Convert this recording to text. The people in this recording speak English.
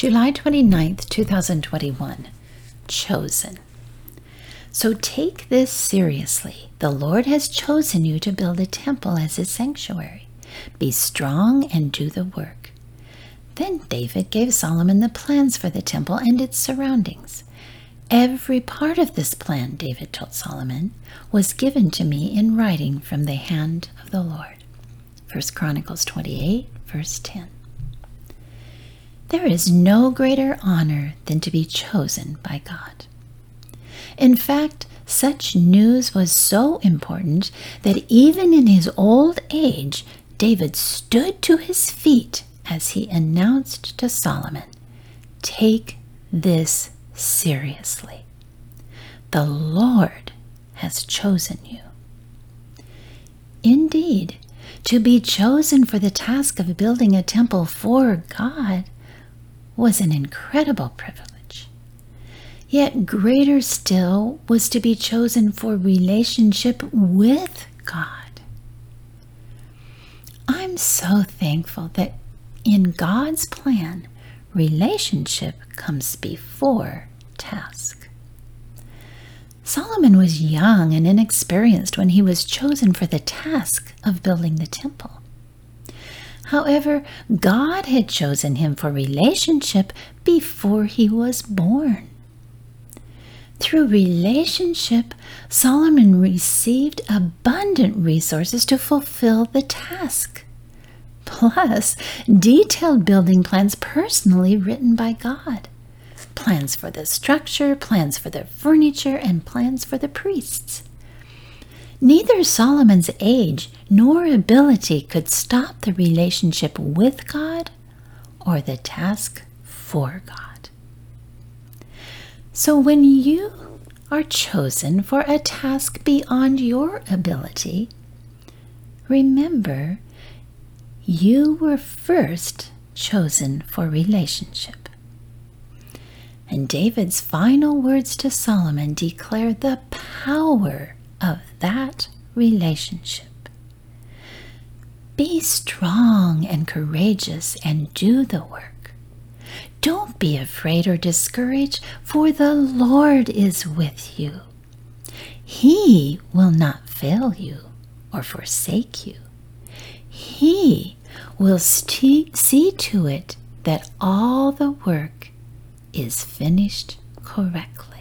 July 29th, 2021. Chosen. So take this seriously. The Lord has chosen you to build a temple as his sanctuary. Be strong and do the work. Then David gave Solomon the plans for the temple and its surroundings. Every part of this plan, David told Solomon, was given to me in writing from the hand of the Lord. 1 Chronicles 28, verse 10. There is no greater honor than to be chosen by God. In fact, such news was so important that even in his old age, David stood to his feet as he announced to Solomon, Take this seriously. The Lord has chosen you. Indeed, to be chosen for the task of building a temple for God was an incredible privilege. Yet greater still was to be chosen for relationship with God. I'm so thankful that in God's plan, relationship comes before task. Solomon was young and inexperienced when he was chosen for the task of building the temple. However, God had chosen him for relationship before he was born. Through relationship, Solomon received abundant resources to fulfill the task, plus detailed building plans personally written by God plans for the structure, plans for the furniture, and plans for the priests. Neither Solomon's age nor ability could stop the relationship with God or the task for God. So when you are chosen for a task beyond your ability, remember you were first chosen for relationship. And David's final words to Solomon declare the power of that relationship. Be strong and courageous and do the work. Don't be afraid or discouraged, for the Lord is with you. He will not fail you or forsake you. He will see to it that all the work is finished correctly.